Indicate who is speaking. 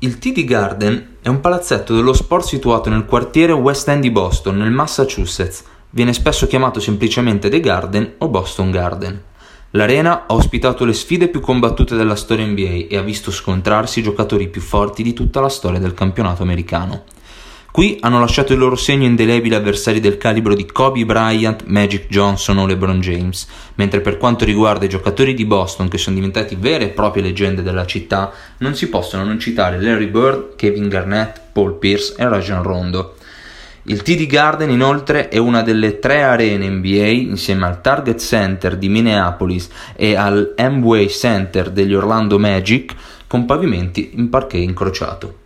Speaker 1: Il TD Garden è un palazzetto dello sport situato nel quartiere West End di Boston, nel Massachusetts. Viene spesso chiamato semplicemente The Garden o Boston Garden. L'arena ha ospitato le sfide più combattute della storia NBA e ha visto scontrarsi i giocatori più forti di tutta la storia del campionato americano. Qui hanno lasciato il loro segno indelebile avversari del calibro di Kobe Bryant, Magic Johnson o LeBron James, mentre per quanto riguarda i giocatori di Boston che sono diventati vere e proprie leggende della città, non si possono non citare Larry Bird, Kevin Garnett, Paul Pierce e Rajon Rondo. Il TD Garden inoltre è una delle tre arene NBA insieme al Target Center di Minneapolis e al Amway Center degli Orlando Magic con pavimenti in parquet incrociato.